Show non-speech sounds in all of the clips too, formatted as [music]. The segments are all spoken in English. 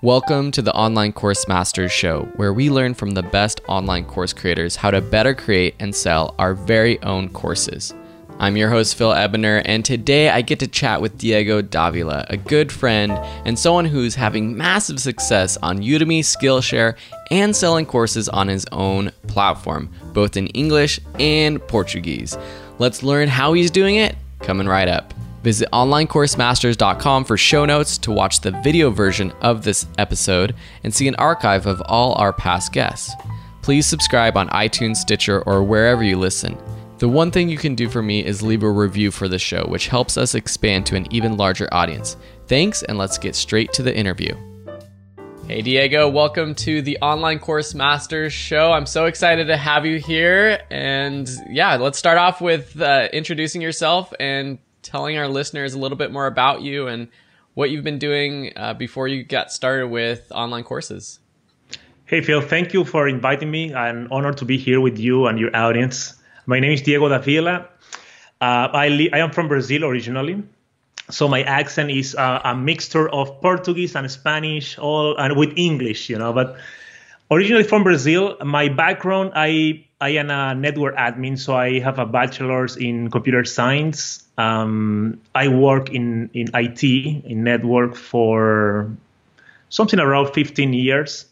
Welcome to the Online Course Masters Show, where we learn from the best online course creators how to better create and sell our very own courses. I'm your host, Phil Ebiner, and today I get to chat with Diego Davila, a good friend and someone who's having massive success on Udemy, Skillshare, and selling courses on his own platform, both in English and Portuguese. Let's learn how he's doing it coming right up. Visit onlinecoursemasters.com for show notes to watch the video version of this episode and see an archive of all our past guests. Please subscribe on iTunes, Stitcher, or wherever you listen. The one thing you can do for me is leave a review for the show, which helps us expand to an even larger audience. Thanks, and let's get straight to the interview. Hey, Diego, welcome to the Online Course Masters show. I'm so excited to have you here. And yeah, let's start off with uh, introducing yourself and telling our listeners a little bit more about you and what you've been doing uh, before you got started with online courses. Hey, Phil, thank you for inviting me. I'm honored to be here with you and your audience. My name is Diego Davila. Uh, I, li- I am from Brazil originally. So my accent is uh, a mixture of Portuguese and Spanish, all and with English, you know. But originally from Brazil, my background, I I am a network admin, so I have a bachelor's in computer science um, I work in, in IT, in network for something around 15 years.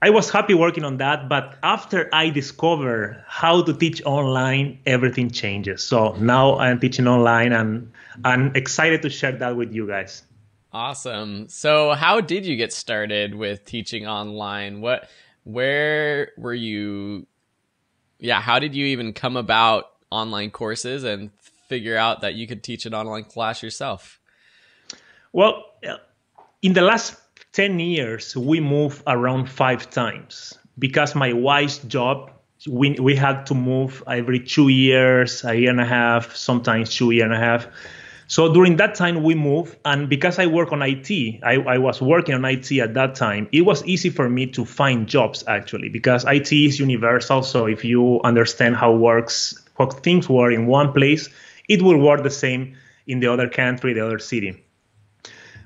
I was happy working on that, but after I discovered how to teach online, everything changes. So now I'm teaching online and I'm excited to share that with you guys. Awesome. So how did you get started with teaching online? What where were you yeah, how did you even come about online courses and figure out that you could teach an online class yourself? Well, uh, in the last 10 years, we moved around five times because my wife's job, we, we had to move every two years, a year and a half, sometimes two year and a half. So during that time, we moved, and because I work on IT, I, I, was working on IT at that time. It was easy for me to find jobs actually because IT is universal. So if you understand how works, how things work in one place, it will work the same in the other country, the other city.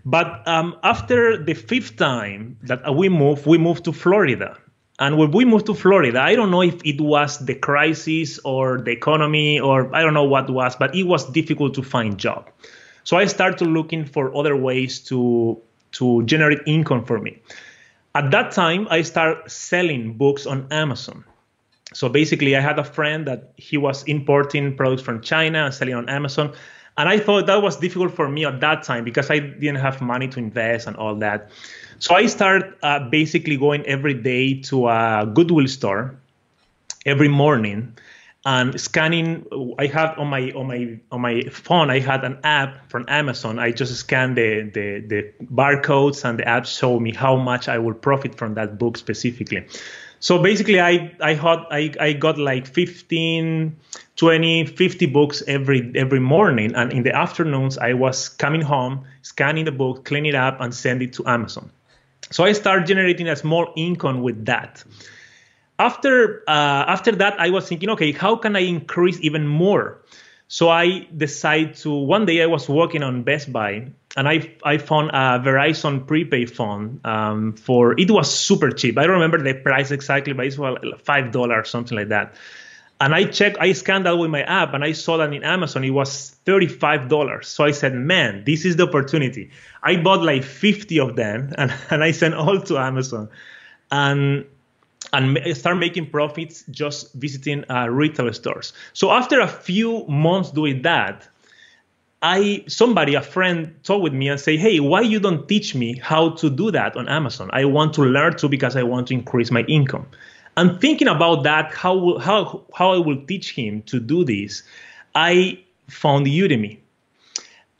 But um, after the fifth time that we moved, we moved to Florida. And when we moved to Florida, I don't know if it was the crisis or the economy or I don't know what was, but it was difficult to find job. So I started looking for other ways to to generate income for me. At that time, I started selling books on Amazon. So basically, I had a friend that he was importing products from China and selling on Amazon. And I thought that was difficult for me at that time because I didn't have money to invest and all that. So I start uh, basically going every day to a Goodwill store every morning and scanning. I have on my on my on my phone i had an app from amazon. I just scan the the, the barcodes and the app showed me how much i will profit from that book specifically. So basically i i had i, I got like 15 20 50 books every every morning. And in the afternoons i was coming home scanning the book clean it up and send it to amazon so i started generating a small income with that after uh, after that i was thinking okay how can i increase even more so I decided to one day I was working on Best Buy and I I found a Verizon prepaid phone um, for it was super cheap. I don't remember the price exactly, but it was five dollars something like that. And I checked, I scanned that with my app, and I saw that in Amazon it was thirty-five dollars. So I said, "Man, this is the opportunity." I bought like fifty of them, [laughs] and, and I sent all to Amazon. And and start making profits just visiting uh, retail stores. So after a few months doing that, I somebody a friend talked with me and say, "Hey, why you don't teach me how to do that on Amazon? I want to learn to because I want to increase my income." And thinking about that, how how how I will teach him to do this, I found Udemy.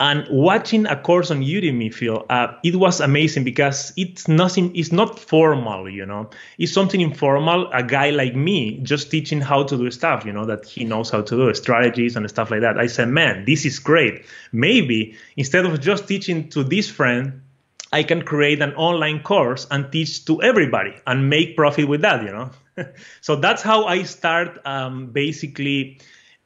And watching a course on Udemy, Phil, uh, it was amazing because it's nothing. It's not formal, you know. It's something informal. A guy like me just teaching how to do stuff, you know, that he knows how to do strategies and stuff like that. I said, man, this is great. Maybe instead of just teaching to this friend, I can create an online course and teach to everybody and make profit with that, you know. [laughs] so that's how I start um, basically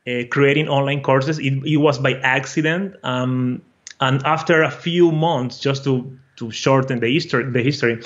uh, creating online courses. It, it, was by accident. Um, and after a few months, just to to shorten the history, the history,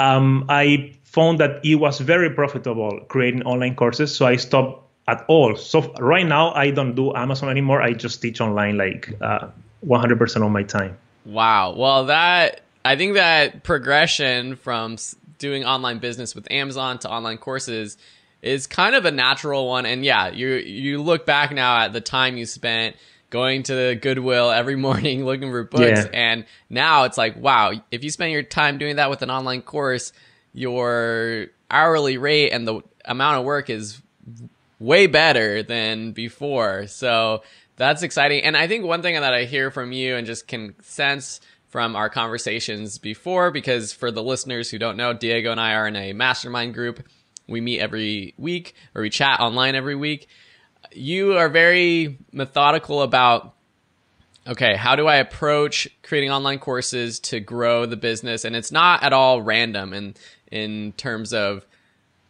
um, I found that it was very profitable creating online courses. So I stopped at all. So right now I don't do Amazon anymore. I just teach online like uh, 100% of my time. Wow. Well, that I think that progression from doing online business with Amazon to online courses is kind of a natural one. And yeah, you you look back now at the time you spent going to the Goodwill every [laughs] morning looking for books, yeah. and now it's like, wow, if you spend your time doing that with an online course, your hourly rate and the amount of work is way better than before. So that's exciting. And I think one thing that I hear from you and just can sense from our conversations before, because for the listeners who don't know, Diego and I are in a mastermind group. We meet every week or we chat online every week. You are very methodical about okay, how do I approach creating online courses to grow the business? And it's not at all random in in terms of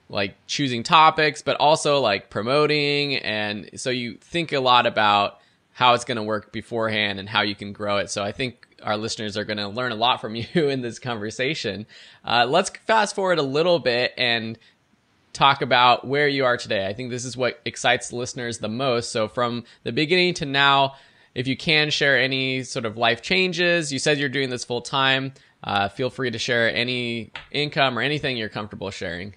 like choosing topics, but also like promoting. And so you think a lot about how it's going to work beforehand and how you can grow it. So I think our listeners are going to learn a lot from [laughs] you in this conversation. Uh, let's fast forward a little bit and talk about where you are today. I think this is what excites listeners the most. So from the beginning to now, if you can share any sort of life changes, you said you're doing this full time. Uh, feel free to share any income or anything you're comfortable sharing.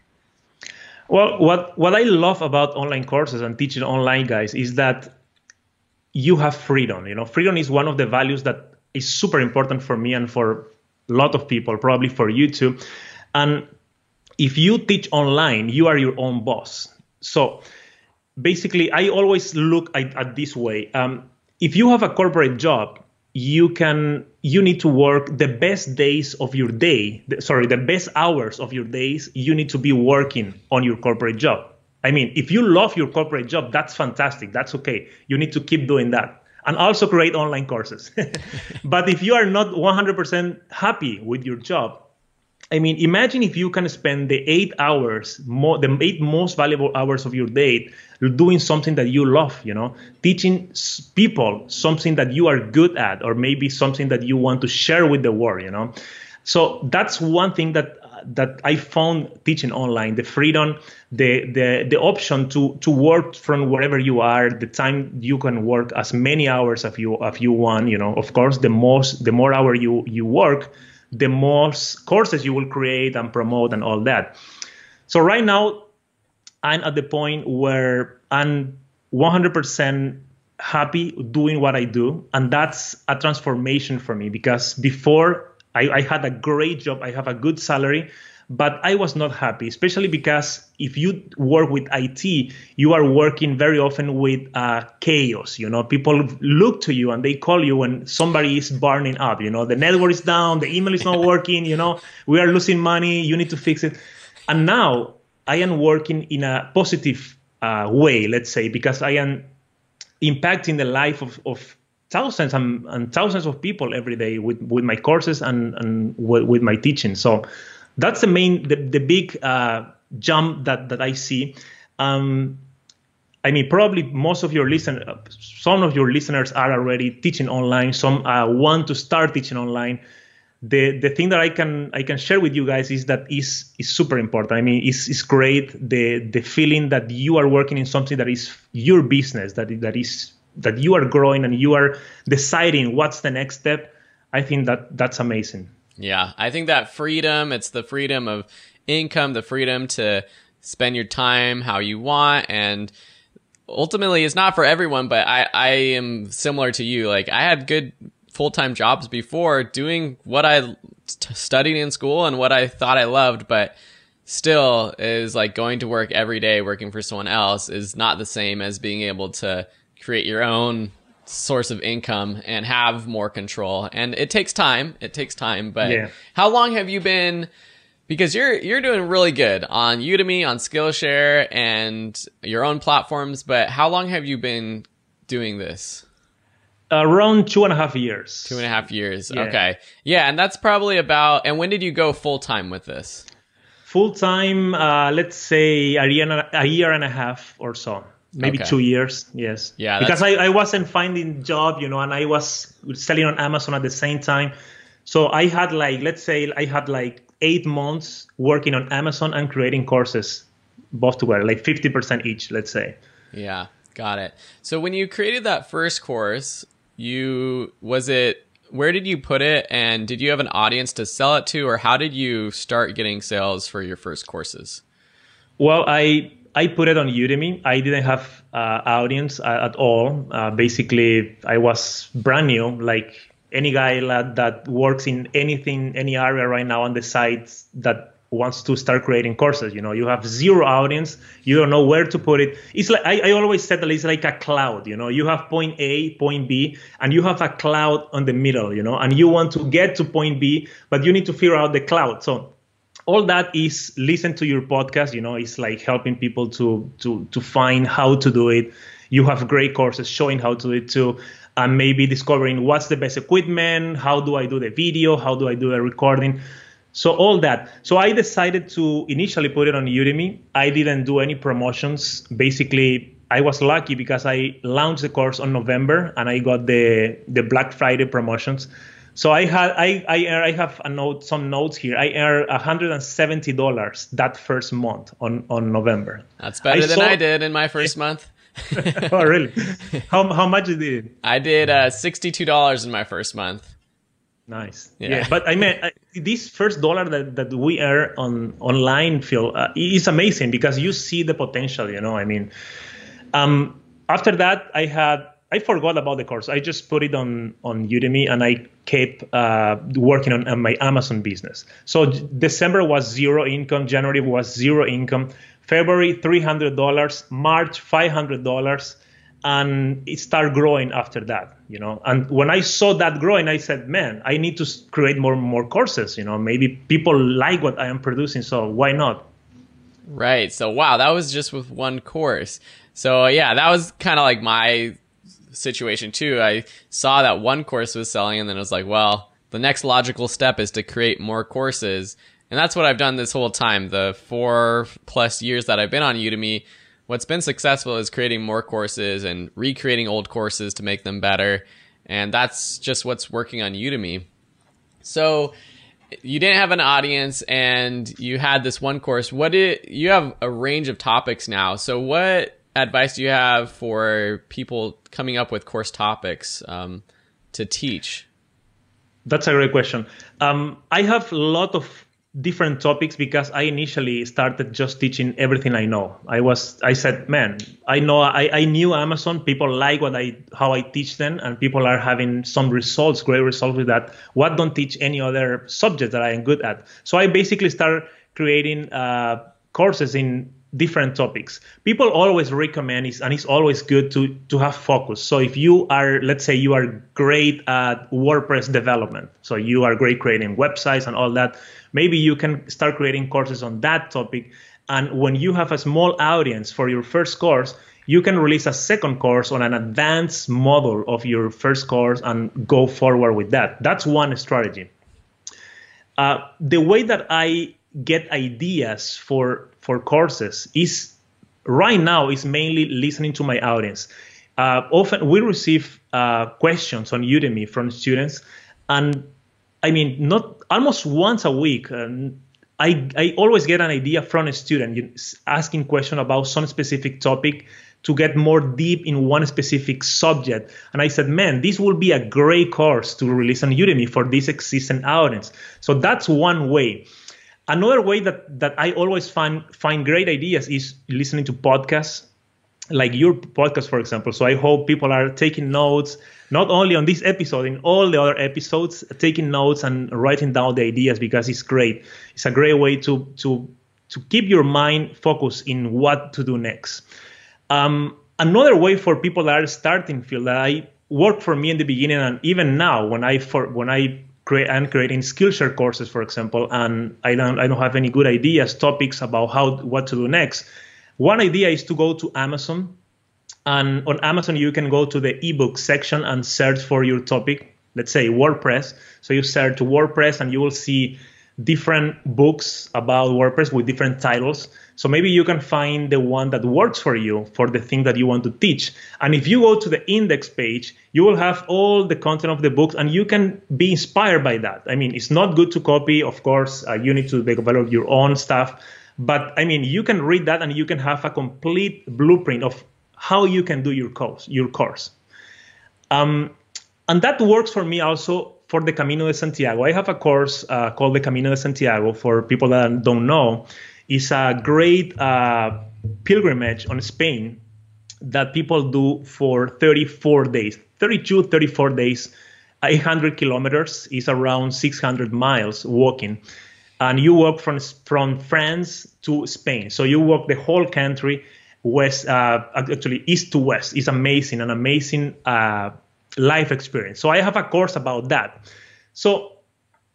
Well, what what I love about online courses and teaching online, guys, is that you have freedom. You know, freedom is one of the values that is super important for me and for a lot of people, probably for you too. And if you teach online, you are your own boss. So basically, I always look at, at this way. Um, if you have a corporate job, you can you need to work the best days of your day sorry the best hours of your days you need to be working on your corporate job i mean if you love your corporate job that's fantastic that's okay you need to keep doing that and also create online courses [laughs] but if you are not 100% happy with your job I mean, imagine if you can spend the eight hours, more, the eight most valuable hours of your day doing something that you love, you know, teaching people something that you are good at, or maybe something that you want to share with the world, you know. So that's one thing that that I found teaching online, the freedom, the the the option to to work from wherever you are, the time you can work as many hours as you as you want, you know. Of course, the most the more hour you you work, the most courses you will create and promote and all that. So right now, I'm at the point where I'm 100% happy doing what I do, and that's a transformation for me because before I, I had a great job, I have a good salary, but I was not happy, especially because if you work with IT, you are working very often with uh, chaos. You know, people look to you and they call you when somebody is burning up. You know, the network is down, the email is not [laughs] working. You know, we are losing money. You need to fix it. And now I am working in a positive uh, way, let's say, because I am impacting the life of, of thousands and, and, thousands of people every day with, with my courses and, and with, with my teaching. So that's the main the, the big uh, jump that that I see. Um, I mean, probably most of your listen, some of your listeners are already teaching online. Some uh, want to start teaching online. The the thing that I can I can share with you guys is that is is super important. I mean, it's, it's great the the feeling that you are working in something that is your business, that that is that you are growing and you are deciding what's the next step. I think that that's amazing. Yeah, I think that freedom, it's the freedom of income, the freedom to spend your time how you want and ultimately it's not for everyone, but I I am similar to you. Like I had good full-time jobs before doing what I studied in school and what I thought I loved, but still is like going to work every day working for someone else is not the same as being able to create your own source of income and have more control. And it takes time. It takes time. But yeah. how long have you been? Because you're you're doing really good on Udemy, on Skillshare, and your own platforms. But how long have you been doing this? Around two and a half years. Two and a half years. Yeah. Okay. Yeah, and that's probably about. And when did you go full time with this? Full time, uh, let's say a year, a year and a half or so maybe okay. two years yes yeah because I, I wasn't finding job you know and i was selling on amazon at the same time So I had like, let's say I had like eight months working on Amazon and creating courses both together, like 50% each, let's say. Yeah, got it. So when you created that first course, you was it where did you put it and did you have an audience to sell it to or how did you start getting sales for your first courses? Well, I I put it on Udemy. I didn't have uh, audience uh, at all. Uh, basically, I was brand new, like any guy that, that works in anything, any area right now on the site that wants to start creating courses. You know, you have zero audience, you don't know where to put it. It's like I, I always said that it's like a cloud. You know, you have point A, point B, and you have a cloud on the middle. You know, and you want to get to point B, but you need to figure out the cloud. So all that is listen to your podcast. You know, it's like helping people to to to find how to do it. You have great courses showing how to do it too and maybe discovering what's the best equipment, how do I do the video, how do I do the recording. So all that. So I decided to initially put it on Udemy. I didn't do any promotions. Basically, I was lucky because I launched the course on November and I got the the Black Friday promotions. So I had I I, I have a note some notes here. I earned hundred and seventy dollars that first month on on November. That's better I than saw, I did in my first month. [laughs] oh really? [laughs] How how much did you? I did uh, sixty two dollars in my first month. Nice. Yeah. yeah. But I mean, this first dollar that, that we earn on online, Phil, uh, is amazing because you see the potential, you know, I mean, um, after that, I had, I forgot about the course. I just put it on, on Udemy and I kept uh, working on, on my Amazon business. So December was zero income. January was zero income. February, $300. March, $500 and it started growing after that you know and when i saw that growing i said man i need to create more more courses you know maybe people like what i am producing so why not right so wow that was just with one course so yeah that was kind of like my situation too i saw that one course was selling and then i was like well the next logical step is to create more courses and that's what i've done this whole time the four plus years that i've been on udemy what's been successful is creating more courses and recreating old courses to make them better. And that's just what's working on Udemy. So you didn't have an audience and you had this one course. What did you have a range of topics now? So what advice do you have for people coming up with course topics um, to teach? That's a great question. Um, I have a lot of different topics because I initially started just teaching everything I know. I was I said, man, I know I, I knew Amazon. People like what I how I teach them, and people are having some results, great results with that. What don't teach any other subject that I am good at? So I basically started creating uh, courses in different topics. People always recommend it, and it's always good to to have focus. So if you are, let's say, you are great at WordPress development, so you are great creating websites and all that maybe you can start creating courses on that topic. And when you have a small audience for your first course, you can release a second course on an advanced model of your first course and go forward with that. That's one strategy. Uh, the way that I get ideas for for courses is right now is mainly listening to my audience. Uh, often we receive uh, questions on Udemy from students, and I mean, not almost once a week. Um, I, I always get an idea from a student asking question about some specific topic to get more deep in one specific subject. And I said, man, this will be a great course to release on Udemy for this existing audience. So that's one way. Another way that, that I always find find great ideas is listening to podcasts like your podcast, for example. So I hope people are taking notes, not only on this episode, in all the other episodes, taking notes and writing down the ideas because it's great. It's a great way to to to keep your mind focused in what to do next. Um, another way for people that are starting Phil that I worked for me in the beginning and even now when I for when I create I'm creating Skillshare courses, for example, and I don't I don't have any good ideas, topics about how what to do next one idea is to go to Amazon, and on Amazon you can go to the ebook section and search for your topic. Let's say WordPress. So you search WordPress, and you will see different books about WordPress with different titles. So maybe you can find the one that works for you for the thing that you want to teach. And if you go to the index page, you will have all the content of the books and you can be inspired by that. I mean, it's not good to copy, of course, uh, you need to develop your own stuff. But I mean, you can read that and you can have a complete blueprint of how you can do your course. Your course. Um, and that works for me also for the Camino de Santiago. I have a course uh, called the Camino de Santiago for people that don't know. It's a great uh, pilgrimage on Spain that people do for 34 days, 32, 34 days, 800 kilometers is around 600 miles walking. And you walk from, from France to Spain. So you walk the whole country, west, uh, actually east to west. It's amazing, an amazing uh, life experience. So I have a course about that. So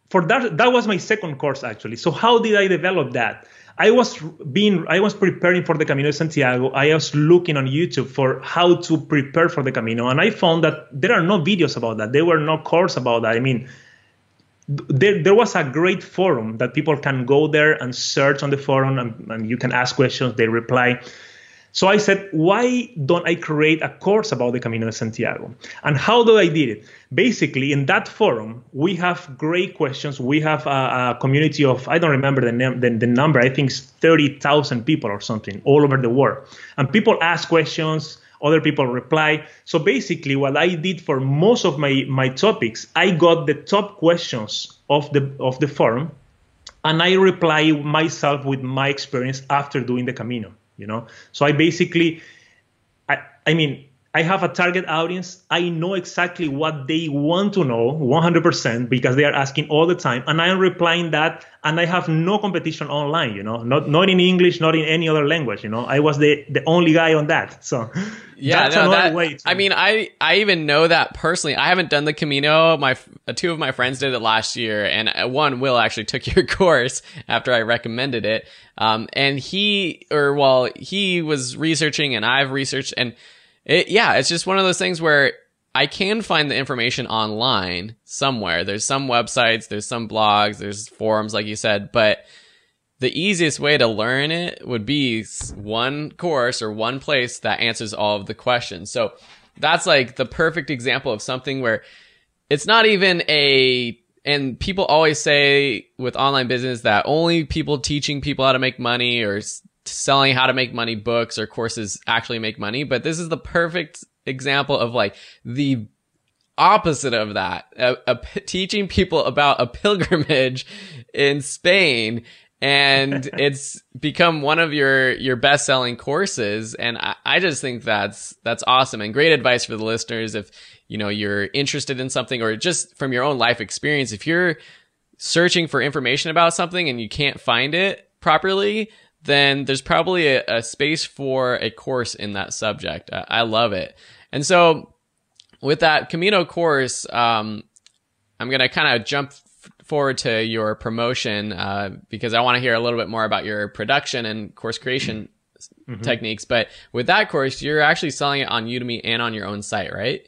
for that, that was my second course actually. So how did I develop that? I was being, I was preparing for the Camino de Santiago. I was looking on YouTube for how to prepare for the Camino, and I found that there are no videos about that. There were no course about that. I mean, there, there was a great forum that people can go there and search on the forum, and, and you can ask questions. They reply. So I said, why don't I create a course about the Camino de Santiago? And how do I did it? Basically, in that forum, we have great questions. We have a, a community of, I don't remember the, name, the, the number, I think it's 30,000 people or something all over the world. And people ask questions, other people reply. So basically, what I did for most of my, my topics, I got the top questions of the, of the forum, and I reply myself with my experience after doing the Camino you know? So i basically i i mean i have a target audience. I know exactly what they want to know 100% because they are asking all the time and i am replying that and i have no competition online you know? Not not in english not in any other language you know? I was the the only guy on that [laughs] so yeah that's no, that, way to, i mean i i even know that personally. I haven't done the camino. My two of my friends did it last year and one will actually took [laughs] your course after i recommended it. Um, and he, or well, he was researching and I've researched and it, yeah, it's just one of those things where I can find the information online somewhere. There's some websites, there's some blogs, there's forums, like you said, but the easiest way to learn it would be one course or one place that answers all of the questions. So that's like the perfect example of something where it's not even a and people always say with online business that only people teaching people how to make money or selling how to make money books or courses actually make money. But this is the perfect example of like the opposite of that, teaching people about a [laughs] pilgrimage in Spain. and [laughs] it's become one of your your best selling courses and I, I just think that's that's awesome and great advice for the listeners if you know, you're interested in something or just from your own life experience, if you're searching for information about something and you can't find it properly, then there's probably a, a space for a course in that subject. I, I, love it. And so with that Camino course, um, I'm going to kind of jump forward to your promotion uh, because I want to hear a little bit more about your production and course creation mm-hmm. techniques. But with that course, you're actually selling it on Udemy and on your own site, right?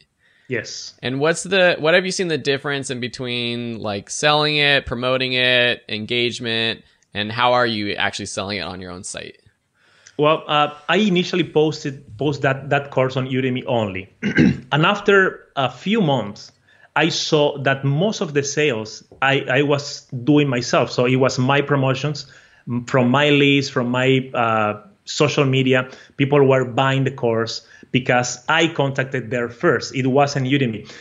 Yes. And what's the what have you seen the difference in between like selling it, promoting it, engagement, and how are you actually selling it on your own site? Well, uh, I initially posted post that that course on Udemy only, [clears throat] and after a few months, I saw that most of the sales I, I was doing myself. So it was my promotions from my leads, from my uh, social media. People were buying the course because I contacted there first. It wasn't Udemy.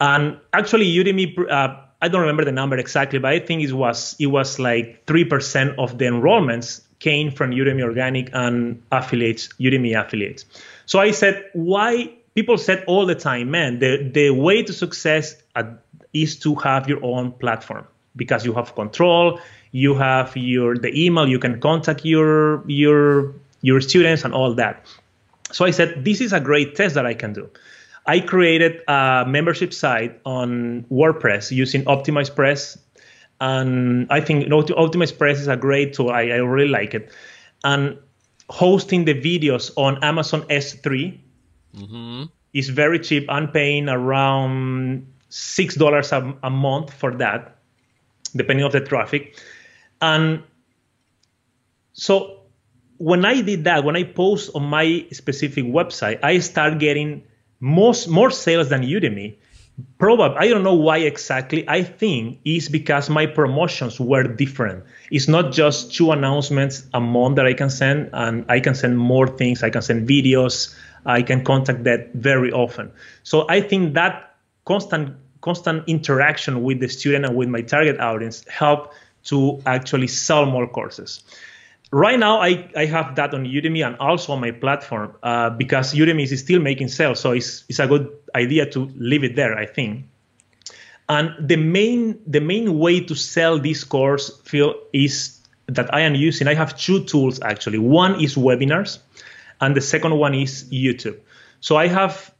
And actually, Udemy, uh, I don't remember the number exactly, but I think it was it was like three percent of the enrollments came from Udemy Organic and affiliates, Udemy affiliates. So I said, why? People said all the time, man, the the way to success is to have your own platform because you have control, you have your the email, you can contact your your your students and all that. So I said, this is a great test that I can do. I created a membership site on WordPress using OptimizePress. And I think OptimizePress is a great tool. I, I really like it. And hosting the videos on Amazon S3 mm-hmm. is very cheap. I'm paying around $6 a, a month for that, depending on the traffic. And so when I did that, when I post on my specific website, I start getting most more sales than Udemy. Probably, I don't know why exactly. I think is because my promotions were different. It's not just two announcements a month that I can send, and I can send more things. I can send videos. I can contact that very often. So I think that constant constant interaction with the student and with my target audience help to actually sell more courses right now I, I have that on udemy and also on my platform uh, because udemy is still making sales so it's, it's a good idea to leave it there i think. And the main the main way to sell this course Phil is that i am using i have two tools actually. One is webinars and the second one is youtube. So i have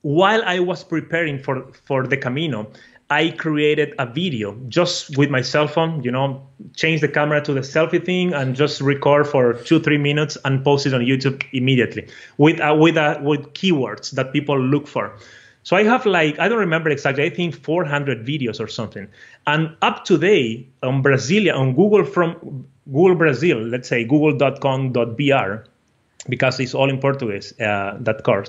while i was preparing for for the camino I created a video just with my cell phone, you know, change the camera to the selfie thing and just record for two, three minutes and post it on YouTube immediately with uh, with uh, with keywords that people look for. So I have like I don't remember exactly. I think 400 videos or something. And up to date on Brasilia on Google from Google Brazil, let's say google.com.br, because it's all in Portuguese uh, that course.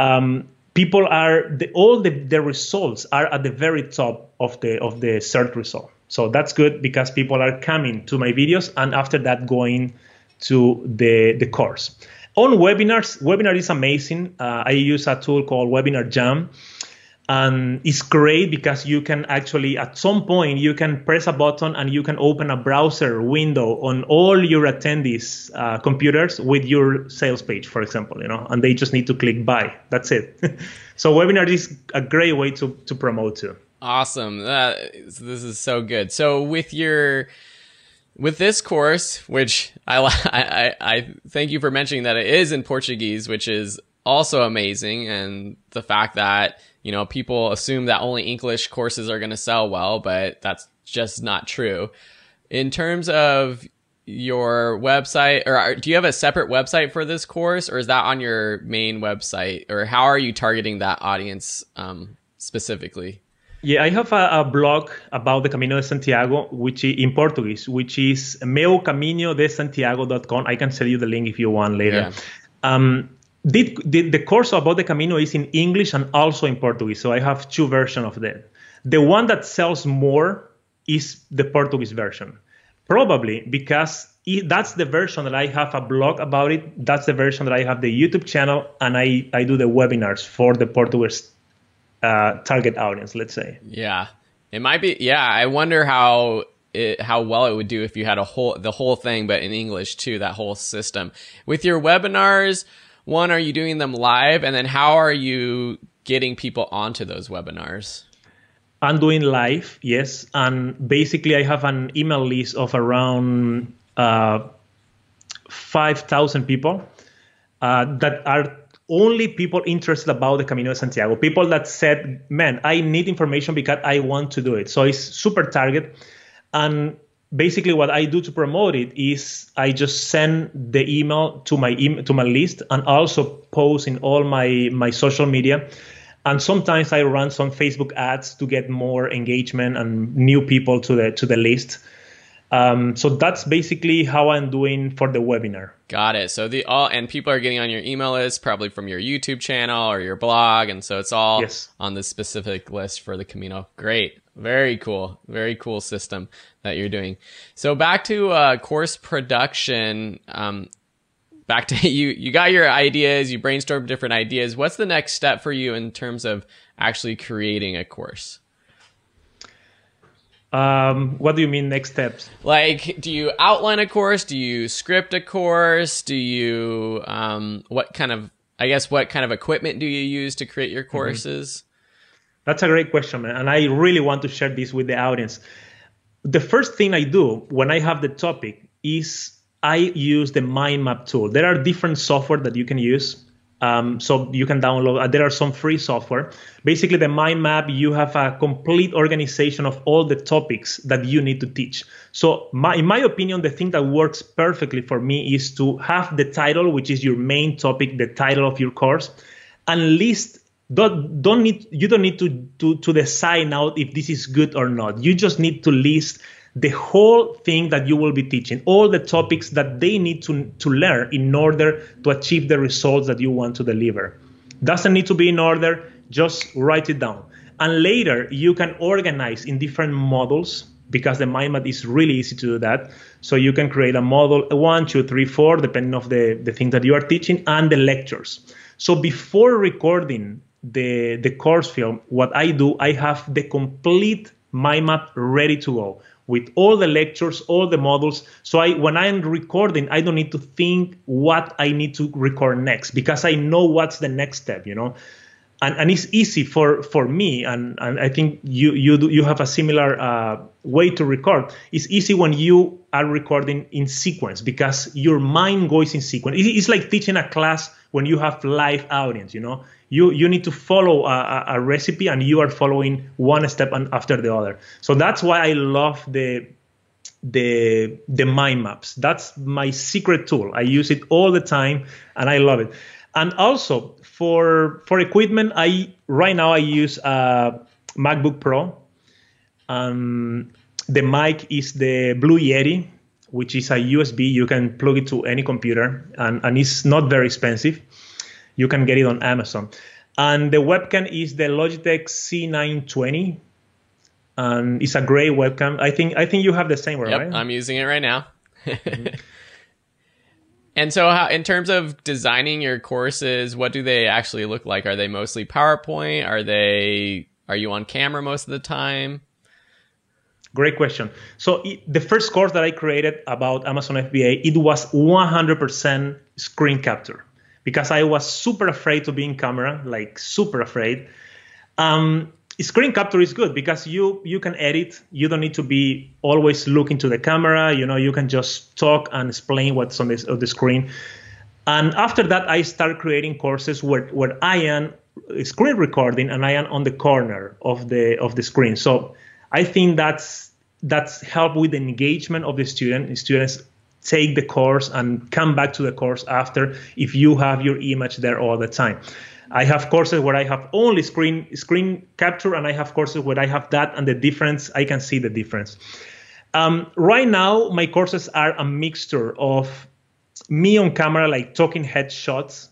Um, people are the, all the, the results are at the very top of the of the search result. So that's good because people are coming to my videos and after that going to the the course. On webinars webinar is amazing. Uh, i use a tool called WebinarJam and it's great because you can actually at some point you can press a button and you can open a browser window on all your attendees uh, computers with your sales page for example you know and they just need to click buy. That's it. [laughs] So webinar is a great way to to promote too awesome. This is so good. So with your with this course which [laughs] I, I i thank you for mentioning that it is in portuguese which is also amazing. And the fact that you know, people assume that only English courses are going to sell well, but that's just not true. In terms of your website, or do you have a separate website for this course, or is that on your main website, or how are you targeting that audience um, specifically? Yeah, I have a, a, blog about the Camino de Santiago, which is in Portuguese, which is meucaminodesantiago.com. I can send you the link if you want later. Yeah. Um, the, the, the course about the Camino is in English and also in Portuguese. So I have two versions of that. The one that sells more is the Portuguese version. Probably because that's the version that I have a blog about it. That's the version that I have the YouTube channel and I, I do the webinars for the Portuguese uh, target audience, let's say. Yeah. It might be, yeah. I wonder how it, how well it would do if you had a whole the whole thing, but in English too. That whole system with your webinars one, are you doing them live? And then how are you getting people onto those webinars? I'm doing live, yes. And basically, I have an email list of around uh, 5,000 people uh, that are only people interested about the Camino de Santiago. People that said, man, I need information because I want to do it. So it's super target. And basically what I do to promote it is I just send the email to my to my list and also post in all my my social media. And sometimes I run some Facebook ads to get more engagement and new people to the to the list. Um, so that's basically how I'm doing for the webinar. Got it. So the all and people are getting on your email list probably from your YouTube channel or your blog, and so it's all yes. on the specific list for the Camino. Great. Very cool. Very cool system that you're doing. So back to uh, course production. Um, back to [laughs] you. You got your ideas. You brainstormed different ideas. What's the next step for you in terms of actually creating a course? Um, what do you mean next steps? Like, do you outline a course? Do you script a course? Do you, um, what kind of, I guess, what kind of equipment do you use to create your mm-hmm. courses? Mm-hmm. That's a great question, man. And I really want to share this with the audience. The first thing I do when I have the topic is I use the mind map tool. There are different software that you can use. Um, so you can download. Uh, there are some free software. Basically, the mind map you have a complete organization of all the topics that you need to teach. So, my, in my opinion, the thing that works perfectly for me is to have the title, which is your main topic, the title of your course, and list don't don't need you don't need to to to decide now if this is good or not you just need to list the whole thing that you will be teaching, all the topics that they need to, to learn in order to achieve the results that you want to deliver. Doesn't need to be in order, just write it down. And later, you can organize in different models because the mind map is really easy to do that. So you can create a model one, two, three, four, depending of the, the thing that you are teaching and the lectures. So before recording the, the course Phil, what I do, I have the complete mind map ready to go with all the lectures, all the models. So I, when I'm recording, I don't need to think what I need to record next because I know what's the next step, you know. And, and it's easy for, for me, and, and I think you you do, you have a similar uh, way to record. It's easy when you are recording in sequence because your mind goes in sequence. It's like teaching a class when you have live audience. You know, you you need to follow a, a recipe and you are following one step after the other so that's why i love the the the mind maps that's my secret tool i use it all the time and i love it and also for for equipment i right now i use a macbook pro um, the mic is the blue yeti which is a usb you can plug it to any computer and, and it's not very expensive you can get it on Amazon. And the webcam is the Logitech C920, and it's a great webcam. I think I think you have the same one, yep, right? I'm using it right now. [laughs] And so, how, in terms of designing your courses, what do they actually look like? Are they mostly PowerPoint? Are they are you on camera most of the time? Great question. So the first course that I created about Amazon FBA, it was 100% screen capture because I was super afraid to be in camera, like super afraid. Um, screen capture is good because you you can edit. You don't need to be always looking to the camera. You know, you can just talk and explain what's on this on the screen. And after that, I start creating courses where where I am screen recording and I am on the corner of the of the screen. So I think that's that's help with the engagement of the student. Students take the course and come back to the course after if you have your image there all the time. I have courses where I have only screen screen capture, and I have courses where I have that, and the difference I can see the difference. Um, right now, my courses are a mixture of me on camera, like talking headshots,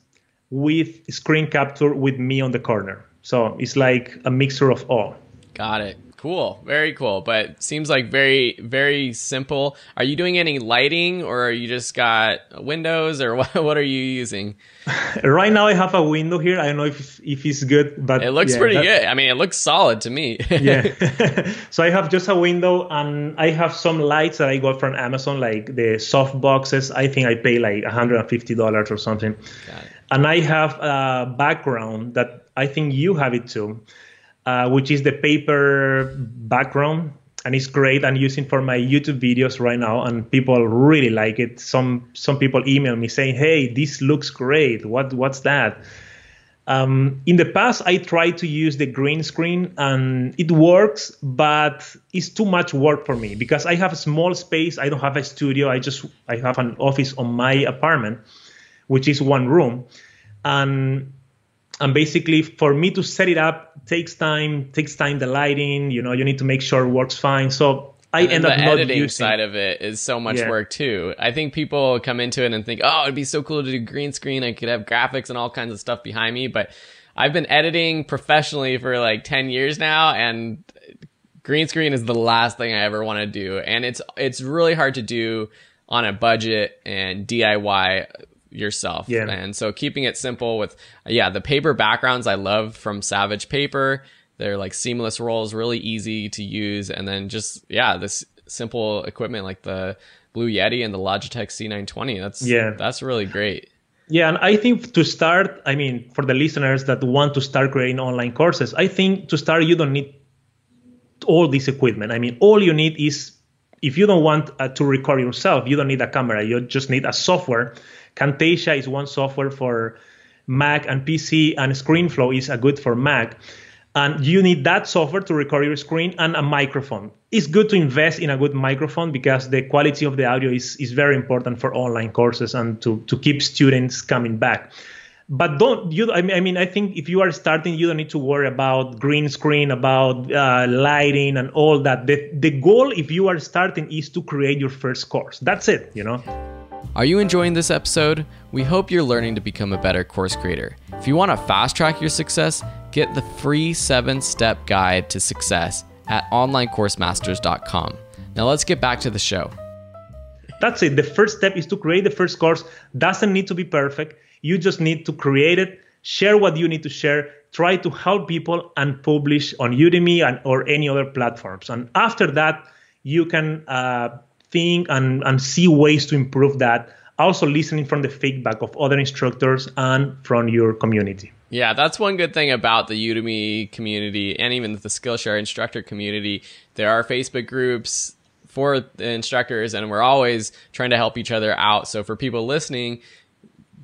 with screen capture with me on the corner. So it's like a mixture of all. Got it. Cool, very cool. But seems like very, very simple. Are you doing any lighting, or are you just got windows, or [laughs] what? What are you using? [laughs] right now, I have a window here. I don't know if if it's good, but it looks yeah, pretty that, good. I mean, it looks solid to me. [laughs] yeah. so I have just a window, and I have some lights that I got from Amazon, like the soft boxes. I think I pay like 150 dollars or something. And I have a background that I think you have it too uh, which is the paper background and it's great. I'm using for my youtube videos right now and people really like it. Some some people email me saying hey this looks great. What what's that? Um, in the past i tried to use the green screen and it works but it's too much work for me because i have a small space. I don't have a studio. I just i have an office on my apartment which is one room. And and basically for me to set it up takes time takes time the lighting you know you need to make sure it works fine so I end up editing using, side of it is so much yeah. work too. I think people come into it and think, "Oh, it'd be so cool to do green screen. I could have graphics and all kinds of stuff behind me." But I've been editing professionally for like 10 years now and green screen is the last thing I ever want to do. And it's it's really hard to do on a budget and DIY yourself. Yeah. And so keeping it simple with, yeah, the paper backgrounds I love from Savage Paper. They're like seamless rolls, really easy to use. And then just, yeah, this simple equipment like the Blue Yeti and the Logitech C920. That's, yeah, that's really great. Yeah, and I think to start, I mean, for the listeners that want to start creating online courses, I think to start, you don't need all this equipment. I mean, all you need is if you don't want uh, to record yourself, you don't need a camera. You just need a software Camtasia is one software for Mac and PC, and ScreenFlow is a good for Mac. And you need that software to record your screen and a microphone. It's good to invest in a good microphone because the quality of the audio is, is very important for online courses and to, to keep students coming back. but don't you I mean, I think if you are starting you don't need to worry about green screen about uh, lighting and all that the, the goal if you are starting is to create your first course that's it you know are you enjoying this episode? We hope you're learning to become a better course creator. If you want to fast track your success get the free seven step guide to success at onlinecoursemasters.com now let's get back to the show. That's it. The first step is to create the first course. Doesn't need to be perfect. You just need to create it, share what you need to share, try to help people, and publish on Udemy and or any other platforms. And after that, you can uh, think and, and see ways to improve that. Also, listening from the feedback of other instructors and from your community. Yeah, that's one good thing about the Udemy community and even the Skillshare instructor community. There are Facebook groups for the instructors, and we're always trying to help each other out. So, for people listening,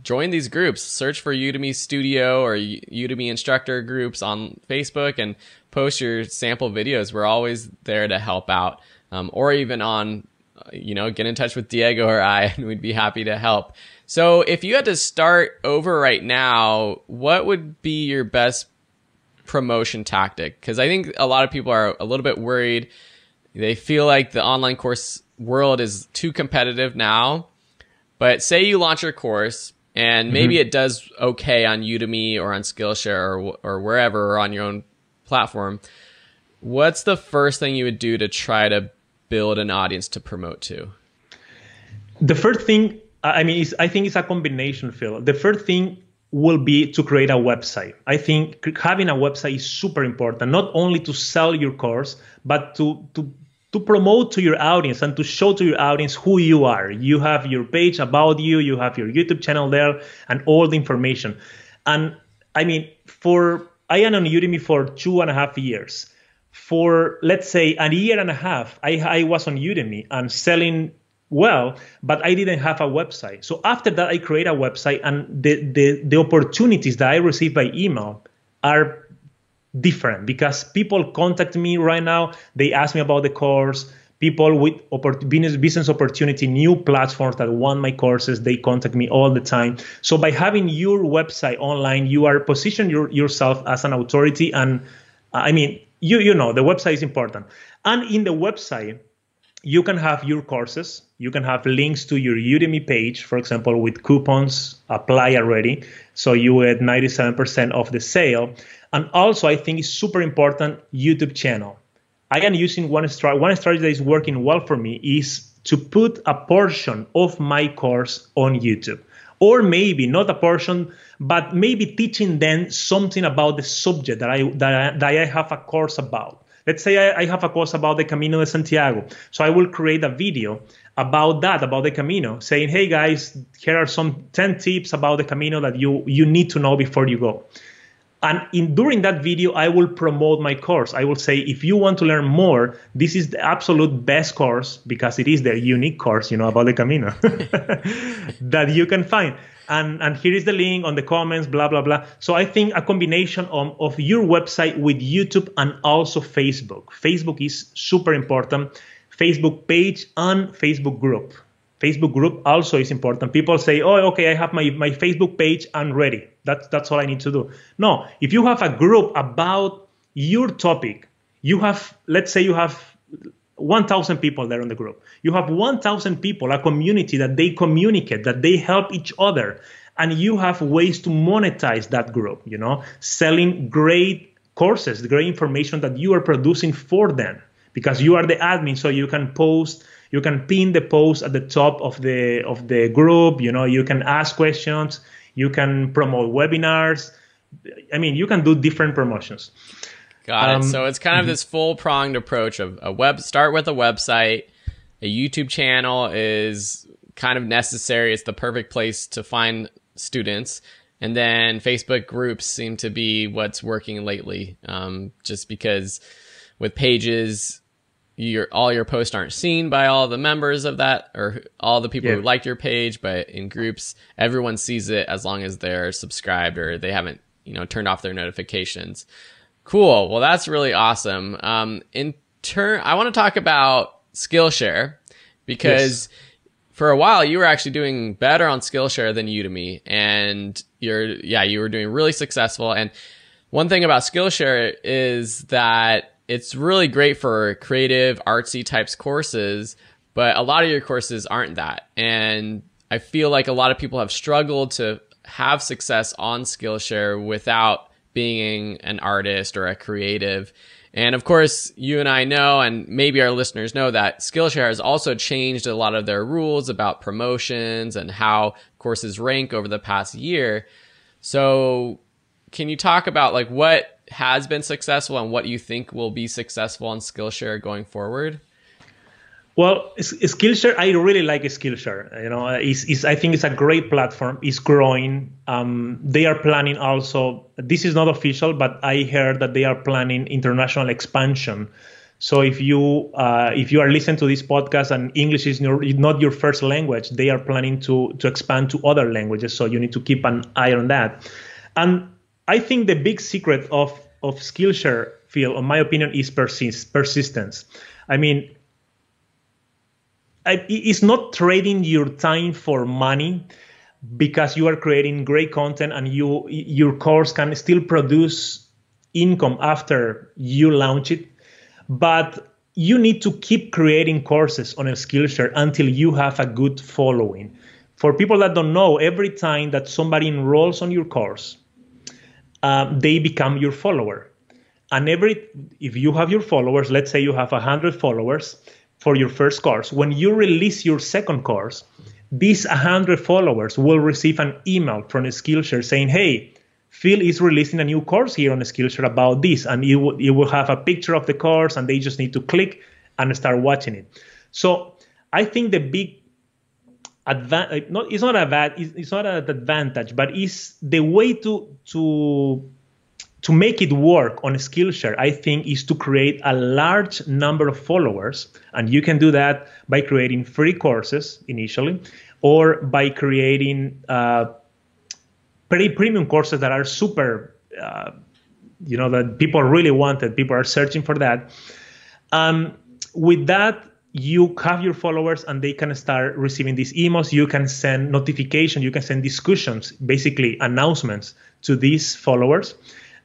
join these groups. Search for Udemy Studio or Udemy instructor groups on Facebook and post your sample videos. We're always there to help out. Um, or even on, you know, get in touch with Diego or I, and we'd be happy to help. So if you had to start over right now, what would be your best promotion tactic? Because I think a lot of people are a little bit worried. They feel like the online course world is too competitive now. But say you launch your course, and maybe mm-hmm. it does okay on Udemy or on Skillshare or or wherever or on your own platform. What's the first thing you would do to try to build an audience to promote to? The first thing, I mean, I think it's a combination, Phil. The first thing will be to create a website. I think having a website is super important, not only to sell your course, but to to to promote to your audience and to show to your audience who you are. You have your page about you, you have your YouTube channel there, and all the information. And I mean, for I am on Udemy for two and a half years. For let's say a year and a half, I, I was on Udemy and selling well, but I didn't have a website. So after that, I create a website, and the the, the opportunities that I receive by email are different because people contact me right now. They ask me about the course. People with business opportunity, new platforms that want my courses, they contact me all the time. So by having your website online, you are positioning your, yourself as an authority. And I mean, you you know the website is important. And in the website, you can have your courses. You can have links to your Udemy page, for example, with coupons apply already. So you get 97% of the sale. And also, I think it's super important YouTube channel. I am using one strategy. One strategy that is working well for me is to put a portion of my course on YouTube, or maybe not a portion, but maybe teaching them something about the subject that I that I, that I have a course about. Let's say I, I have a course about the Camino de Santiago, so I will create a video about that, about the Camino, saying, "Hey guys, here are some 10 tips about the Camino that you you need to know before you go." And in during that video, I will promote my course. I will say, if you want to learn more, this is the absolute best course because it is the unique course, you know, about the Camino [laughs] that you can find. And and here is the link on the comments, blah blah blah. So I think a combination of, of your website with YouTube and also Facebook. Facebook is super important. Facebook page and Facebook group. Facebook group also is important. People say, "Oh, okay, I have my, my Facebook page and ready. That's that's all I need to do." No, if you have a group about your topic, you have let's say you have 1,000 people there in the group. You have 1,000 people, a community that they communicate, that they help each other, and you have ways to monetize that group. You know, selling great courses, great information that you are producing for them because you are the admin, so you can post you can pin the post at the top of the of the group you know you can ask questions you can promote webinars. I mean you can do different promotions. Got um, it so it's kind of mm-hmm. this full pronged approach of a web start with a website. A youtube channel is kind of necessary. It's the perfect place to find students. And then facebook groups seem to be what's working lately um, just because with pages your all your posts aren't seen by all the members of that or all the people yeah. who liked your page, but in groups, everyone sees it as long as they're subscribed or they haven't, you know, turned off their notifications. Cool. Well, that's really awesome. Um, in turn, I want to talk about Skillshare because yes. for a while you were actually doing better on Skillshare than Udemy, and you're yeah you were doing really successful. And one thing about Skillshare is that it's really great for creative, artsy types courses, but a lot of your courses aren't that. And I feel like a lot of people have struggled to have success on Skillshare without being an artist or a creative. And of course, you and I know, and maybe our listeners know that Skillshare has also changed a lot of their rules about promotions and how courses rank over the past year. So, can you talk about like what has been successful and what you think will be successful on Skillshare going forward? Well, Skillshare, I really like Skillshare. You know, it's, it's, I think it's a great platform. It's growing. Um, they are planning also. This is not official, but I heard that they are planning international expansion. So if you uh, if you are listening to this podcast and English is not your first language, they are planning to to expand to other languages. So you need to keep an eye on that. And I think the big secret of of Skillshare, Phil, in my opinion, is persist, persistence. I mean, it's not trading your time for money because you are creating great content and you your course can still produce income after you launch it but you need to keep creating courses on a skillshare until you have a good following for people that don't know every time that somebody enrolls on your course um, they become your follower and every if you have your followers let's say you have 100 followers for your first course. When you release your second course, these 100 followers will receive an email from Skillshare saying, hey, Phil is releasing a new course here on Skillshare about this. And you you will have a picture of the course and they just need to click and start watching it. So I think the big not, it's not a bad, it's not an advantage, but it's the way to, to to make it work on Skillshare, I think, is to create a large number of followers. And you can do that by creating free courses initially, or by creating uh, pretty premium courses that are super, uh, you know, that people really wanted. People are searching for that. Um, with that, you have your followers and they can start receiving these emails. You can send notification. You can send discussions, basically announcements to these followers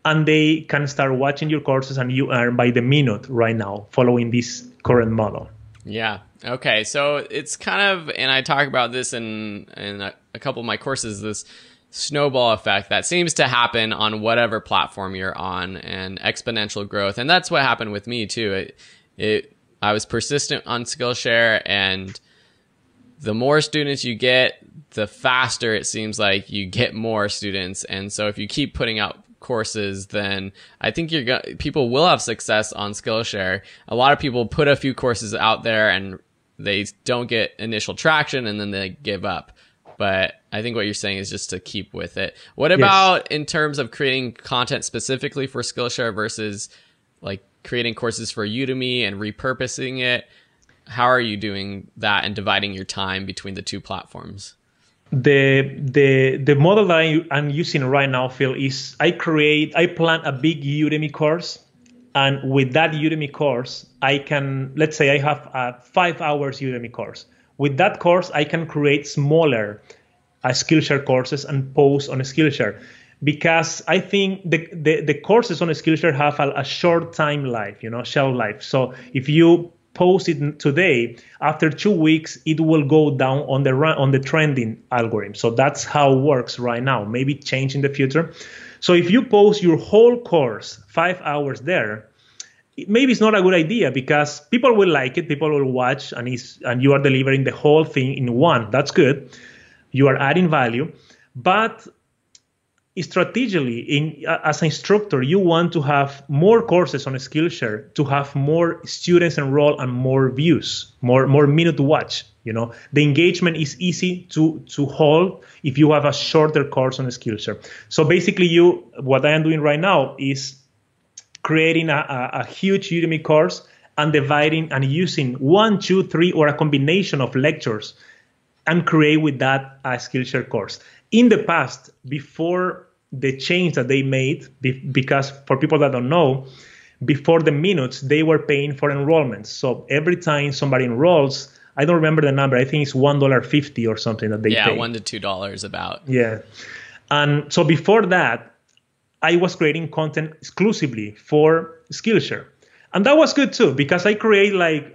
and they can start watching your courses and you earn by the minute right now following this current model. Yeah. Okay. So it's kind of, and I talk about this in in a, a couple of my courses. This snowball effect that seems to happen on whatever platform you're on, and exponential growth. And that's what happened with me too. It, it I was persistent on Skillshare, and the more students you get, the faster it seems like you get more students. And so if you keep putting out courses, then I think you're people will have success on Skillshare. A lot of people put a few courses out there and they don't get initial traction and then they give up. But I think what you're saying is just to keep with it. What about yes. in terms of creating content specifically for Skillshare versus like creating courses for Udemy and repurposing it? How are you doing that and dividing your time between the two platforms? the the the model that I, I'm using right now, Phil, is I create I plan a big Udemy course, and with that Udemy course, I can let's say I have a five hours Udemy course. With that course, I can create smaller uh, Skillshare courses and post on Skillshare because I think the, the, the courses on Skillshare have a, a short time life, you know, shelf life. So if you post it today, after two weeks, it will go down on the on the trending algorithm. So that's how it works right now. Maybe change in the future. So if you post your whole course five hours there, maybe it's not a good idea because people will like it, people will watch, and it's and you are delivering the whole thing in one. That's good. You are adding value, but strategically in as an instructor you want to have more courses on skillshare to have more students enroll and more views more more minute to watch you know? The engagement is easy to to hold if you have a shorter course on skillshare. So basically you what i am doing right now is creating a, a, a huge udemy course and dividing and using one two three or a combination of lectures and create with that a skillshare course. In the past, before the change that they made, because for people that don't know, before the minutes, they were paying for enrollments. So every time somebody enrolls, I don't remember the number. I think it's one dollar fifty or something that they yeah, pay. one to two dollars about. Yeah, and so before that, I was creating content exclusively for Skillshare, and that was good too because I create like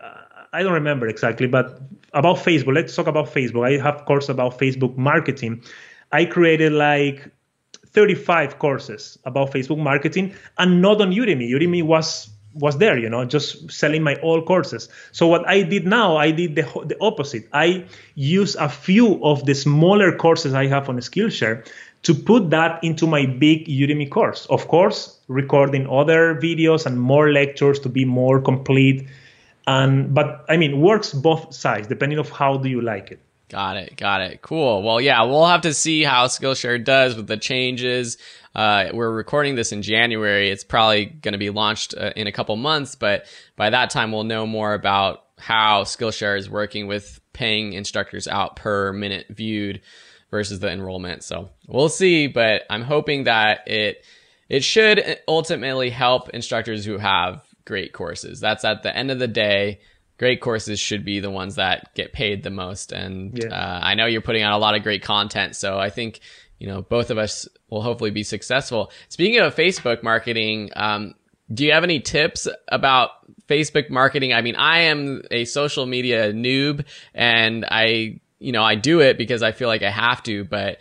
I don't remember exactly, but about Facebook. Let's talk about Facebook. I have course about Facebook marketing. I created like 35 courses about Facebook marketing and not on Udemy. Udemy was was there, you know, just selling my old courses. So what I did now, I did the, the opposite. I use a few of the smaller courses I have on Skillshare to put that into my big Udemy course. Of course, recording other videos and more lectures to be more complete. And but I mean, works both sides depending of how do you like it. Got it. Got it. Cool. Well, yeah, we'll have to see how Skillshare does with the changes. Uh, we're recording this in January. It's probably going to be launched uh, in a couple months, but by that time, we'll know more about how Skillshare is working with paying instructors out per minute viewed versus the enrollment. So we'll see, but I'm hoping that it it should ultimately help instructors who have great courses. That's at the end of the day great courses should be the ones that get paid the most. And yeah. uh, I know you're putting out a lot of great content, so I think you know both of us will hopefully be successful. Speaking of Facebook marketing, um, do you have any tips about Facebook marketing? I mean, I am a social media noob, and I you know I do it because I feel like I have to, but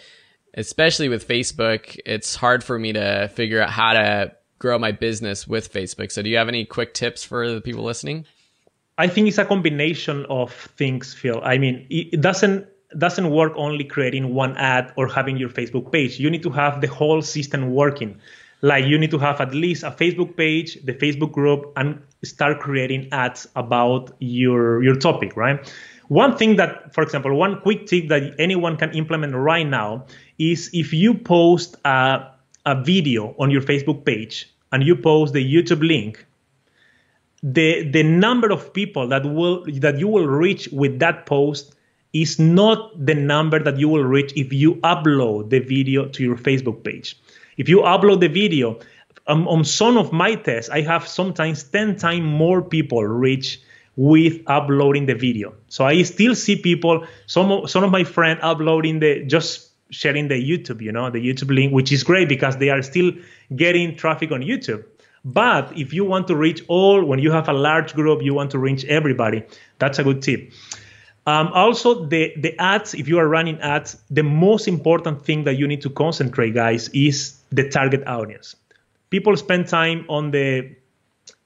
especially with Facebook, it's hard for me to figure out how to grow my business with Facebook. So do you have any quick tips for the people listening? I think it's a combination of things, Phil. I mean, it doesn't doesn't work only creating one ad or having your Facebook page. You need to have the whole system working. Like you need to have at least a Facebook page, the Facebook group, and start creating ads about your your topic, right? One thing that, for example, one quick tip that anyone can implement right now is if you post a, a video on your Facebook page and you post the YouTube link, the the number of people that will that you will reach with that post is not the number that you will reach if you upload the video to your Facebook page. If you upload the video, um, on some of my tests, I have sometimes 10 times more people reach with uploading the video. So I still see people, some of, some of my friends uploading the, just sharing the YouTube, you know, the YouTube link, which is great because they are still getting traffic on YouTube. But if you want to reach all, when you have a large group, you want to reach everybody, that's a good tip. Um, also, the, the ads, if you are running ads, the most important thing that you need to concentrate, guys, is the target audience. People spend time on the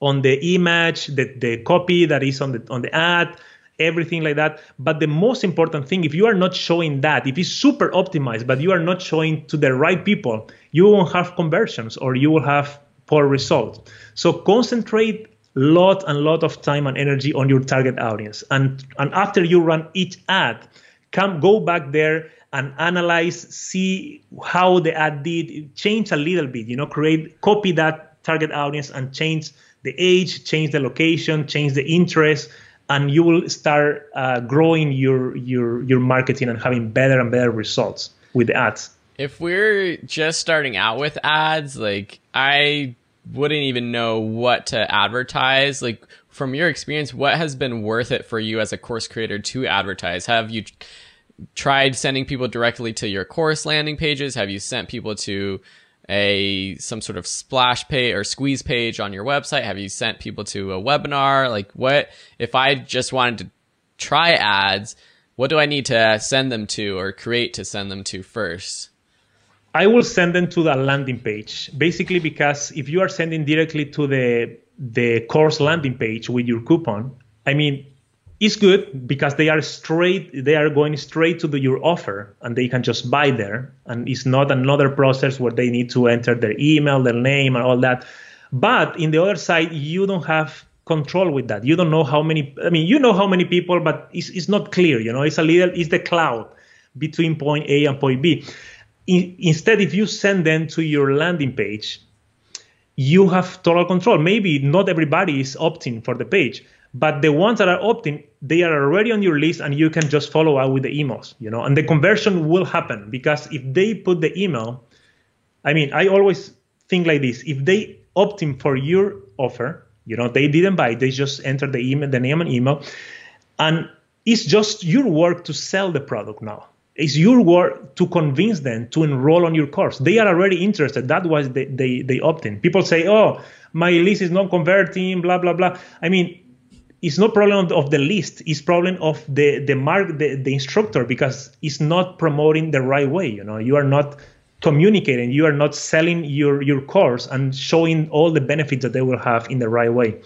on the image, the, the copy that is on the on the ad, everything like that. But the most important thing, if you are not showing that, if it's super optimized, but you are not showing to the right people, you won't have conversions or you will have poor results. So concentrate lot and lot of time and energy on your target audience. And, and after you run each ad, come go back there and analyze, see how the ad did, change a little bit, you know, create, copy that target audience and change the age, change the location, change the interest, and you will start uh, growing your your your marketing and having better and better results with the ads. If we're just starting out with ads, like I wouldn't even know what to advertise. Like from your experience, what has been worth it for you as a course creator to advertise? Have you tried sending people directly to your course landing pages? Have you sent people to a some sort of splash page or squeeze page on your website? Have you sent people to a webinar? Like what if I just wanted to try ads, what do I need to send them to or create to send them to first? I will send them to the landing page, basically because if you are sending directly to the the course landing page with your coupon, I mean, it's good because they are straight, they are going straight to the, your offer, and they can just buy there, and it's not another process where they need to enter their email, their name, and all that. But in the other side, you don't have control with that. You don't know how many. I mean, you know how many people, but it's, it's not clear. You know, it's a little, it's the cloud between point A and point B in, instead, if you send them to your landing page, you have total control. Maybe not everybody is opting for the page, but the ones that are opting, they are already on your list, and you can just follow up with the emails. You know, and the conversion will happen because if they put the email, I mean, I always think like this: if they opting for your offer, you know, they didn't buy, they just entered the email, the name and email, and it's just your work to sell the product now. It's your work to convince them to enroll on your course. They are already interested. That was they, they, they opt in. People say, oh, my list is not converting, blah, blah, blah. I mean, it's not problem of the list it's problem of the the mark the, the instructor because it's not promoting the right way you know you are not communicating you are not selling your your course and showing all the benefits that they will have in the right way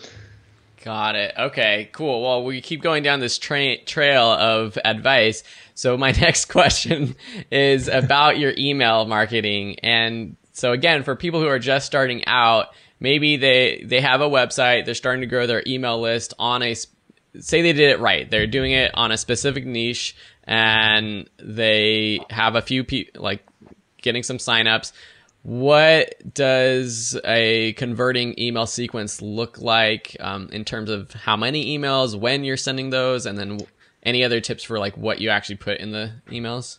got it okay cool well we keep going down this tra- trail of advice so my [laughs] next question is about your email marketing. And so again for people who are just starting out maybe they they have a website they're starting to grow their email list on a say they did it right. They're doing it on a specific niche and they have a few people like getting some signups. What does a converting email sequence look like um, in terms of how many emails when you're sending those and then any other tips for like what you actually put in the emails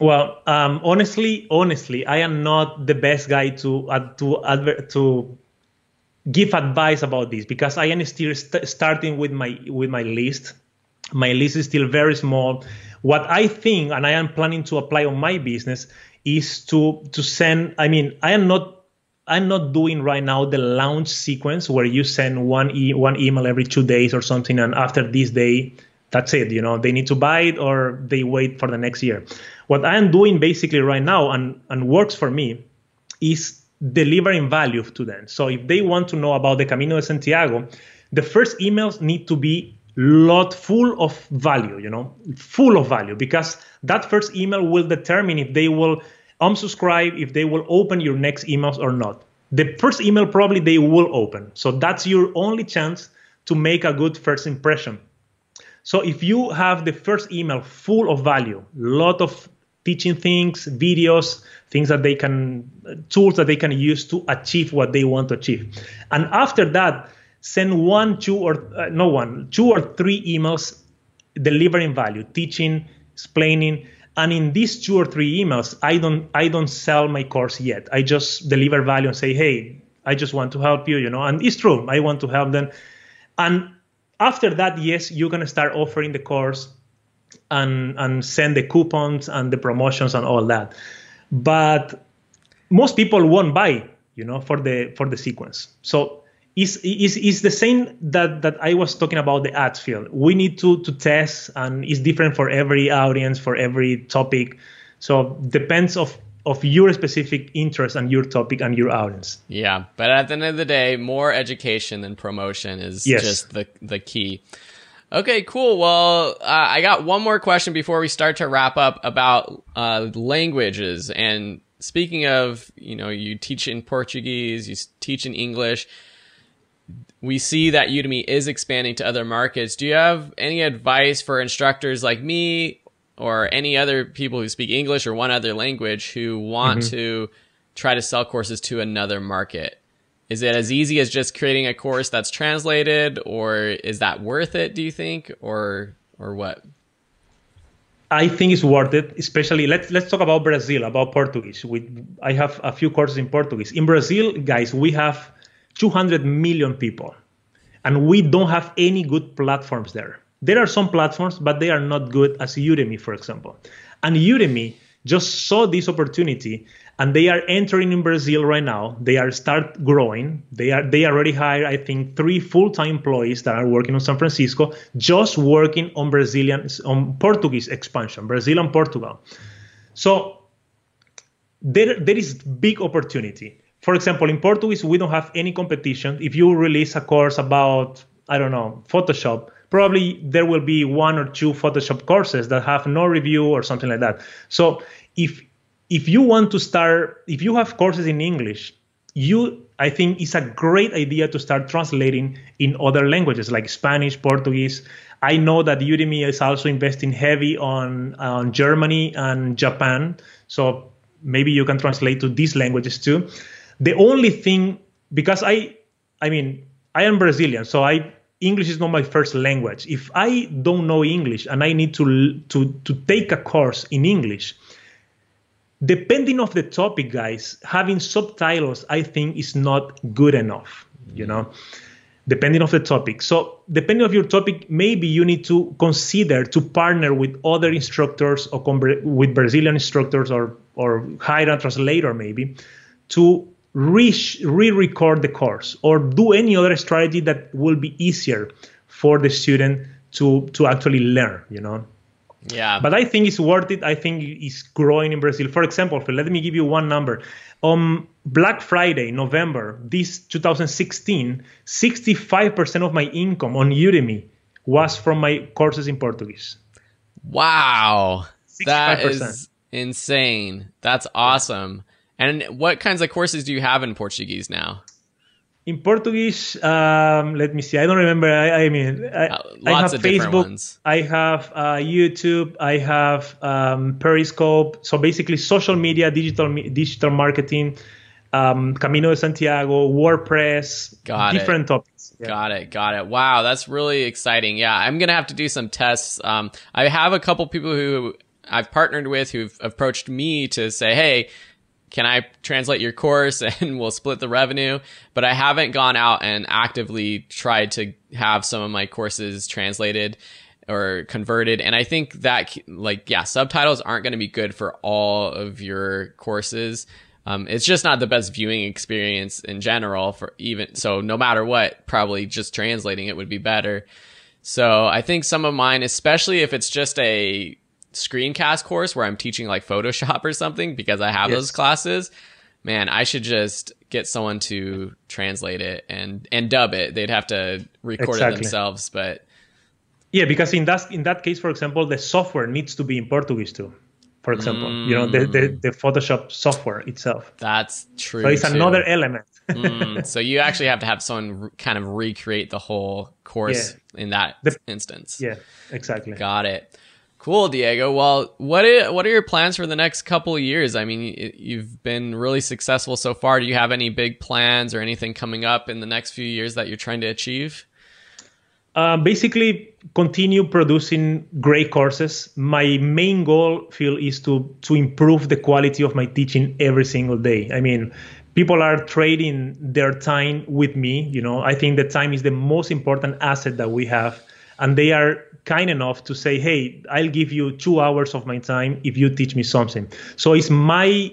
well um, honestly honestly i am not the best guy to uh, to adver- to give advice about this because I am still st- starting with my with my list. My list is still very small. What I think, and I am planning to apply on my business, is to to send. I mean, I am not I'm not doing right now the launch sequence where you send one e- one email every two days or something, and after this day, that's it. You know, they need to buy it or they wait for the next year. What I am doing basically right now and and works for me is delivering value to them. So if they want to know about the Camino de Santiago, the first emails need to be lot full of value, you know, full of value, because that first email will determine if they will unsubscribe, if they will open your next emails or not. The first email probably they will open. So that's your only chance to make a good first impression. So if you have the first email full of value, lot of teaching things, videos, things that they can, tools that they can use to achieve what they want to achieve. And after that, send one, two, or uh, no one, two or three emails delivering value, teaching, explaining. And in these two or three emails, I don't, I don't sell my course yet. I just deliver value and say, hey, I just want to help you, you know. And it's true, I want to help them. And after that, yes, you're gonna start offering the course and and send the coupons and the promotions and all that but most people won't buy you know for the for the sequence so is is is the same that that I was talking about the ads Phil. We need to to test, and it's different for every audience, for every topic. So depends of of your specific interest and your topic and your audience. Yeah, but at the end of the day, more education than promotion is yes. just the the key. Okay, cool. Well, uh, I got one more question before we start to wrap up about uh, languages. And speaking of, you know, you teach in Portuguese, you teach in English. We see that Udemy is expanding to other markets. Do you have any advice for instructors like me or any other people who speak English or one other language who want mm-hmm. to try to sell courses to another market? Is it as easy as just creating a course that's translated, or is that worth it? Do you think, or or what? I think it's worth it, especially let's let's talk about Brazil, about Portuguese. We I have a few courses in Portuguese. In Brazil, guys, we have 200 million people, and we don't have any good platforms there. There are some platforms, but they are not good as Udemy, for example. And Udemy just saw this opportunity and they are entering in Brazil right now. They are start growing. They are they already hired I think three full-time employees that are working on San Francisco, just working on Brazilian on Portuguese expansion, Brazil and Portugal. So there there is big opportunity. For example, in Portuguese we don't have any competition. If you release a course about I don't know Photoshop, probably there will be one or two Photoshop courses that have no review or something like that. So if if you want to start, if you have courses in English, you I think it's a great idea to start translating in other languages like Spanish, Portuguese. I know that Udemy is also investing heavy on on Germany and Japan, so maybe you can translate to these languages too. The only thing because I I mean I am Brazilian, so I English is not my first language. If I don't know English and I need to to to take a course in English, depending of the topic, guys, having subtitles I think is not good enough. You know, depending of the topic. So depending of your topic, maybe you need to consider to partner with other instructors or with Brazilian instructors or or hire a translator maybe to re-record the course or do any other strategy that will be easier for the student to to actually learn. You know. Yeah. But I think it's worth it. I think it's growing in Brazil. For example, let me give you one number. On Black Friday, November, this 2016, 65% of my income on Udemy was from my courses in Portuguese. Wow. 65%. That is insane. That's awesome. And what kinds of courses do you have in Portuguese now? in Portuguese, um, let me see. I don't remember. I, I mean, I, uh, I have Facebook. I have uh, YouTube. I have um, Periscope. So basically, social media, digital digital marketing, um, Camino de Santiago, WordPress, got different it. topics. Yeah. Got it. Got it. Wow, that's really exciting. Yeah, I'm gonna have to do some tests. Um, I have a couple people who I've partnered with who've approached me to say, hey can I translate your course [laughs] and we'll split the revenue? But I haven't gone out and actively tried to have some of my courses translated or converted. And I think that, like, yeah, subtitles aren't going to be good for all of your courses. Um, it's just not the best viewing experience in general for even, so no matter what, probably just translating it would be better. So I think some of mine, especially if it's just a screencast course where I'm teaching like Photoshop [laughs] or something because I have yes. those classes, man, I should just get someone to translate it and and dub it. They'd have to record exactly. it themselves, but yeah, because in that in that case, for example, the software needs to be in Portuguese too. For example, mm. you know the, the, mm. the Photoshop software itself. That's true. So it's too. another element. [laughs] mm. So you actually have to have someone kind of recreate the whole course yeah. in that the, instance. Yeah, exactly. Got it. Cool, Diego. Well, what are, what are your plans for the next couple of years? I mean, you've been really successful so far. Do you have any big plans or anything coming up in the next few years that you're trying to achieve? Uh, basically, continue producing great courses. My main goal, Phil, is to to improve the quality of my teaching every single day. I mean, people are trading their time with me. You know, I think the time is the most important asset that we have, and they are kind enough to say, hey, I'll give you two hours of my time if you teach me something. So it's my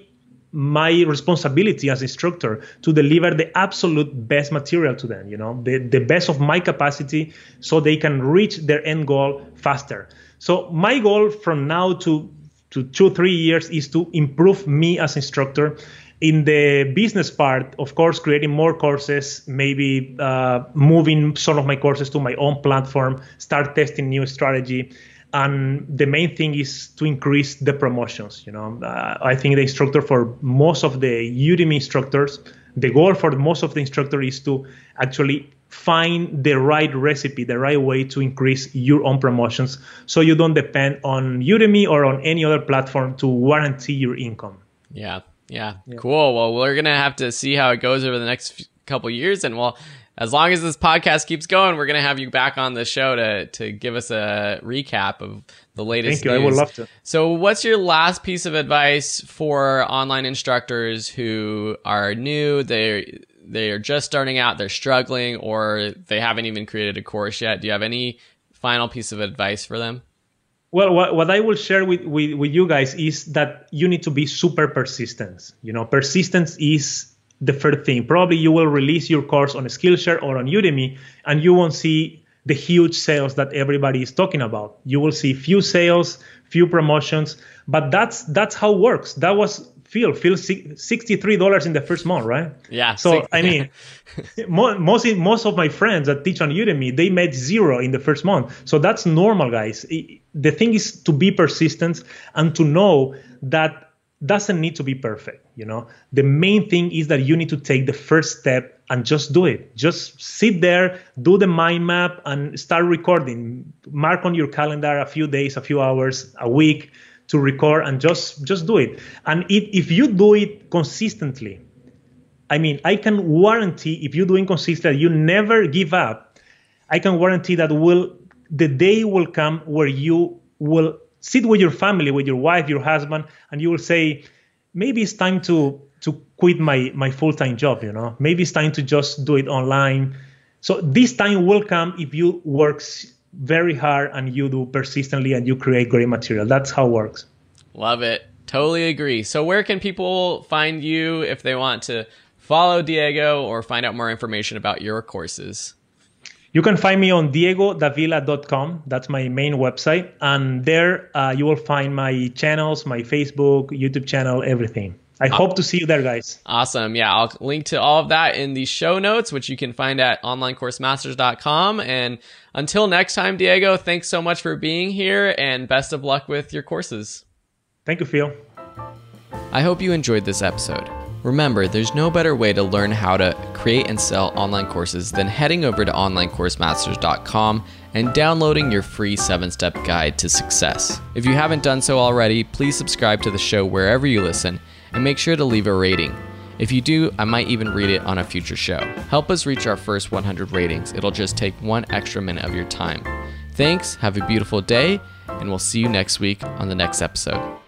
my responsibility as instructor to deliver the absolute best material to them, you know, the, the best of my capacity so they can reach their end goal faster. So my goal from now to to two, three years is to improve me as instructor in the business part, of course, creating more courses, maybe uh, moving some of my courses to my own platform, start testing new strategy. And the main thing is to increase the promotions. You know, uh, I think the instructor for most of the Udemy instructors, the goal for most of the instructor is to actually find the right recipe, the right way to increase your own promotions, so you don't depend on Udemy or on any other platform to guarantee your income. Yeah, yeah, yeah, cool. Well, we're gonna have to see how it goes over the next couple years, and well, as long as this podcast keeps going, we're gonna have you back on the show to to give us a recap of the latest. Thank you. News. I would love to. So, what's your last piece of advice for online instructors who are new? They they are just starting out, they're struggling, or they haven't even created a course yet. Do you have any final piece of advice for them? Well, what, what I will share with, with, with you guys is that you need to be super persistent. You know, persistence is the first thing. Probably you will release your course on Skillshare or on Udemy, and you won't see the huge sales that everybody is talking about. You will see few sales, few promotions, but that's that's how it works. That was Phil, Phil, sixty-three dollars in the first month, right? Yeah. So I mean, [laughs] most most of my friends that teach on Udemy, they made zero in the first month. So that's normal, guys. The thing is to be persistent and to know that doesn't need to be perfect. You know, the main thing is that you need to take the first step and just do it. Just sit there, do the mind map, and start recording. Mark on your calendar a few days, a few hours, a week to record and just just do it. And it, if you do it consistently, I mean, I can warranty if you do it consistently, you never give up. I can warranty that will the day will come where you will sit with your family, with your wife, your husband, and you will say, maybe it's time to to quit my my full time job. You know, maybe it's time to just do it online. So this time will come if you work very hard and you do persistently and you create great material. That's how it works. Love it. Totally agree. So where can people find you if they want to follow Diego or find out more information about your courses? You can find me on diegodavila.com. That's my main website. And there uh, you will find my channels, my Facebook, YouTube channel, everything. I uh, hope to see you there, guys. Awesome. Yeah, I'll link to all of that in the show notes, which you can find at onlinecoursemasters.com. And until next time, Diego, thanks so much for being here and best of luck with your courses. Thank you, Phil. I hope you enjoyed this episode. Remember, there's no better way to learn how to create and sell online courses than heading over to onlinecoursemasters.com and downloading your free 7 step guide to success. If you haven't done so already, please subscribe to the show wherever you listen and make sure to leave a rating. If you do, I might even read it on a future show. Help us reach our first 100 ratings. It'll just take one extra minute of your time. Thanks, have a beautiful day, and we'll see you next week on the next episode.